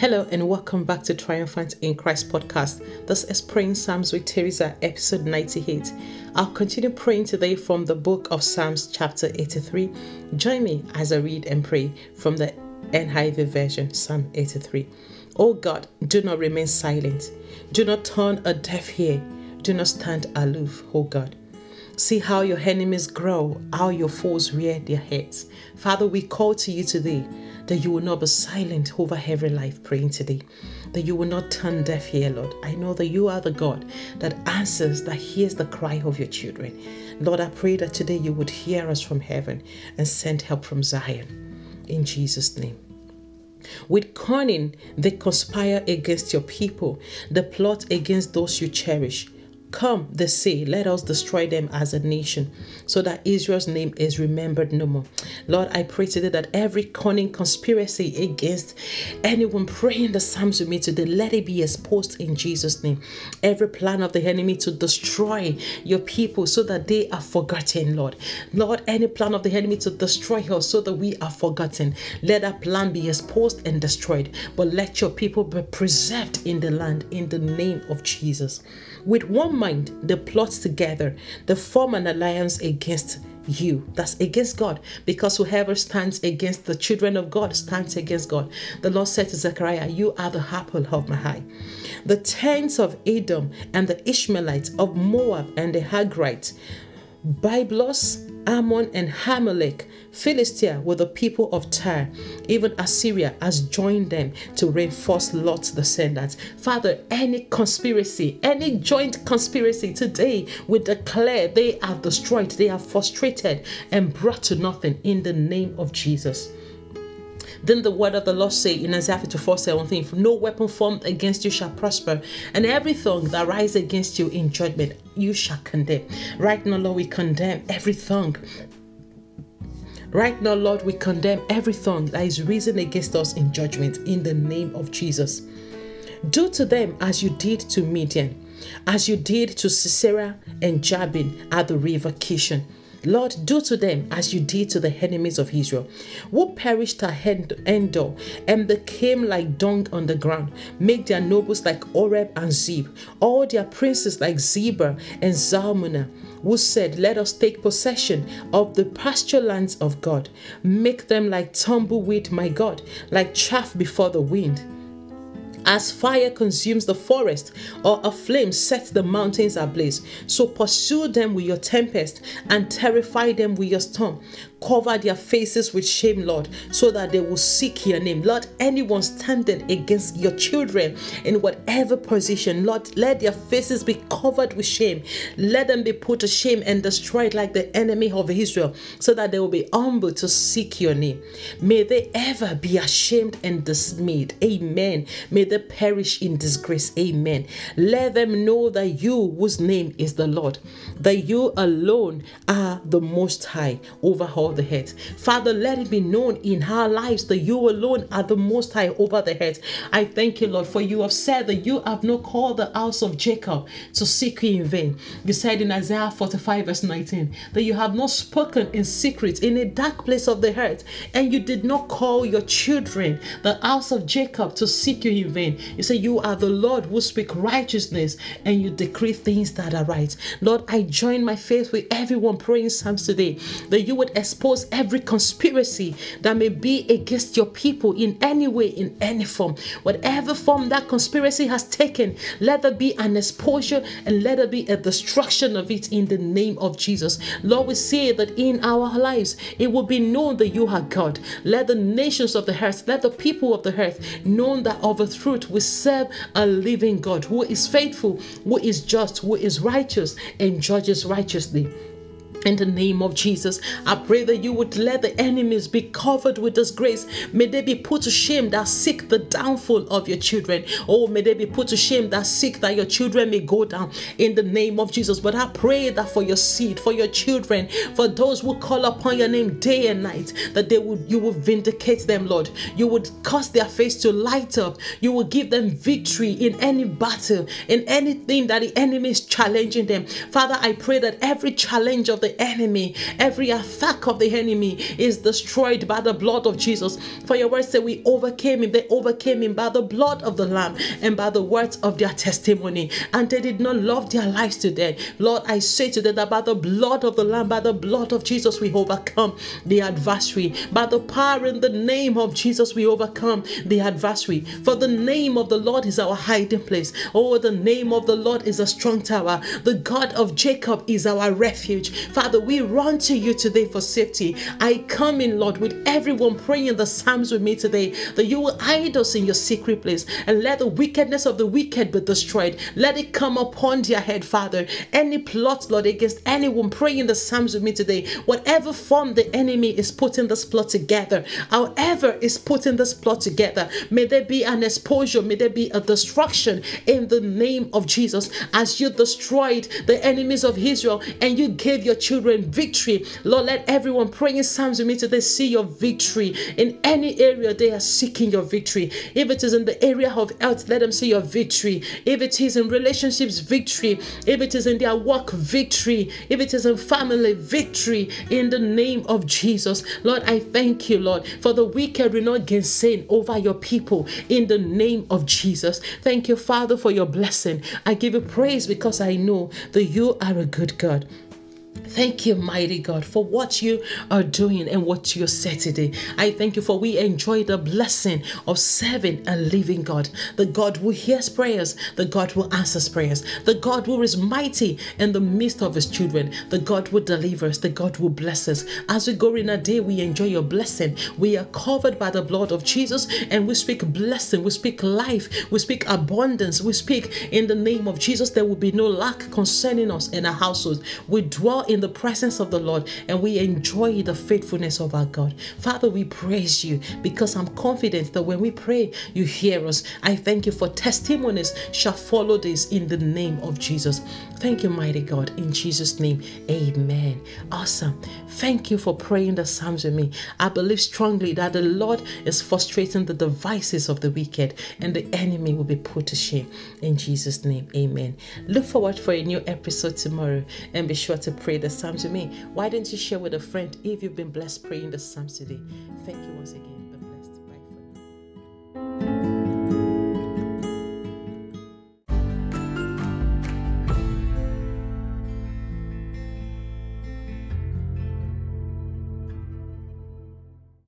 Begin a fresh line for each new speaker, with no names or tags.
Hello and welcome back to Triumphant in Christ podcast. This is Praying Psalms with Theresa, episode 98. I'll continue praying today from the book of Psalms, chapter 83. Join me as I read and pray from the NIV version, Psalm 83. Oh God, do not remain silent. Do not turn a deaf ear. Do not stand aloof, oh God. See how your enemies grow, how your foes rear their heads. Father, we call to you today that you will not be silent over every life praying today, that you will not turn deaf ear, Lord. I know that you are the God that answers, that hears the cry of your children. Lord, I pray that today you would hear us from heaven and send help from Zion. In Jesus' name. With cunning, they conspire against your people, they plot against those you cherish. Come, they say, let us destroy them as a nation, so that Israel's name is remembered no more. Lord, I pray today that every cunning conspiracy against anyone praying the Psalms with me today, let it be exposed in Jesus' name. Every plan of the enemy to destroy your people so that they are forgotten, Lord. Lord, any plan of the enemy to destroy us so that we are forgotten, let that plan be exposed and destroyed. But let your people be preserved in the land in the name of Jesus. With one mind, they plot together, they form an alliance against you. That's against God. Because whoever stands against the children of God stands against God. The Lord said to Zechariah, You are the apple of my eye. The tents of Edom and the Ishmaelites of Moab and the Hagrites, Byblos, Ammon, and Amalek Philistia were the people of Tyre. Even Assyria has joined them to reinforce Lot's descendants. Father, any conspiracy, any joint conspiracy today, we declare they are destroyed, they are frustrated and brought to nothing in the name of Jesus. Then the word of the Lord say in Isaiah 54 17, No weapon formed against you shall prosper, and every that rises against you in judgment you shall condemn. Right now, Lord, we condemn every Right now, Lord, we condemn every that is risen against us in judgment in the name of Jesus. Do to them as you did to Midian, as you did to Sisera and Jabin at the river Kishon. Lord, do to them as you did to the enemies of Israel, who perished at Endor and became like dung on the ground. Make their nobles like Oreb and Zeb, all their princes like Zebah and Zalmunna, who said, Let us take possession of the pasture lands of God. Make them like tumbleweed, my God, like chaff before the wind. As fire consumes the forest, or a flame sets the mountains ablaze, so pursue them with your tempest and terrify them with your storm. Cover their faces with shame, Lord, so that they will seek your name. Lord, anyone standing against your children in whatever position, Lord, let their faces be covered with shame. Let them be put to shame and destroyed like the enemy of Israel, so that they will be humble to seek your name. May they ever be ashamed and dismayed. Amen. May they perish in disgrace. Amen. Let them know that you, whose name is the Lord, that you alone are the most high over all the heads. Father, let it be known in our lives that you alone are the most high over the heads. I thank you, Lord, for you have said that you have not called the house of Jacob to seek you in vain. You said in Isaiah 45, verse 19, that you have not spoken in secret in a dark place of the earth, and you did not call your children, the house of Jacob, to seek you in vain. You say you are the Lord who speak righteousness and you decree things that are right. Lord, I join my faith with everyone praying Psalms today that you would expose expose every conspiracy that may be against your people in any way, in any form. Whatever form that conspiracy has taken, let there be an exposure and let there be a destruction of it in the name of Jesus. Lord, we say that in our lives it will be known that you are God. Let the nations of the earth, let the people of the earth know that of a truth we serve a living God who is faithful, who is just, who is righteous, and judges righteously. In the name of Jesus, I pray that you would let the enemies be covered with this grace. May they be put to shame that seek the downfall of your children. Oh, may they be put to shame that seek that your children may go down in the name of Jesus. But I pray that for your seed, for your children, for those who call upon your name day and night, that they would you will vindicate them, Lord. You would cause their face to light up. You will give them victory in any battle, in anything that the enemy is challenging them. Father, I pray that every challenge of the enemy, every attack of the enemy is destroyed by the blood of Jesus. For your word said we overcame him. They overcame him by the blood of the Lamb and by the words of their testimony. And they did not love their lives to death. Lord, I say today that by the blood of the Lamb, by the blood of Jesus, we overcome the adversary. By the power in the name of Jesus, we overcome the adversary. For the name of the Lord is our hiding place. Oh, the name of the Lord is a strong tower. The God of Jacob is our refuge. Father, we run to you today for safety. I come in, Lord, with everyone praying the Psalms with me today, that you will hide us in your secret place and let the wickedness of the wicked be destroyed. Let it come upon their head, Father. Any plot, Lord, against anyone praying the Psalms with me today, whatever form the enemy is putting this plot together, however is putting this plot together, may there be an exposure, may there be a destruction in the name of Jesus as you destroyed the enemies of Israel and you gave your children victory. Lord, let everyone praying Psalms with me today see your victory in any area they are seeking your victory. If it is in the area of health, let them see your victory. If it is in relationships, victory. If it is in their work, victory. If it is in family, victory in the name of Jesus. Lord, I thank you, Lord, for the wicked will not sin over your people in the name of Jesus. Thank you, Father, for your blessing. I give you praise because I know that you are a good God. Thank you, mighty God, for what you are doing and what you're setting. I thank you for we enjoy the blessing of serving a living God, the God who hears prayers, the God who answers prayers, the God who is mighty in the midst of his children, the God who delivers, the God who blesses. As we go in a day, we enjoy your blessing. We are covered by the blood of Jesus and we speak blessing, we speak life, we speak abundance, we speak in the name of Jesus. There will be no lack concerning us in our household. We dwell in the presence of the Lord and we enjoy the faithfulness of our God. Father, we praise you because I'm confident that when we pray, you hear us. I thank you for testimonies shall follow this in the name of Jesus. Thank you, mighty God. In Jesus' name, amen. Awesome. Thank you for praying the Psalms with me. I believe strongly that the Lord is frustrating the devices of the wicked and the enemy will be put to shame. In Jesus' name, amen. Look forward for a new episode tomorrow and be sure to pray the Psalms with me. Why don't you share with a friend if you've been blessed praying the Psalms today? Thank you once again.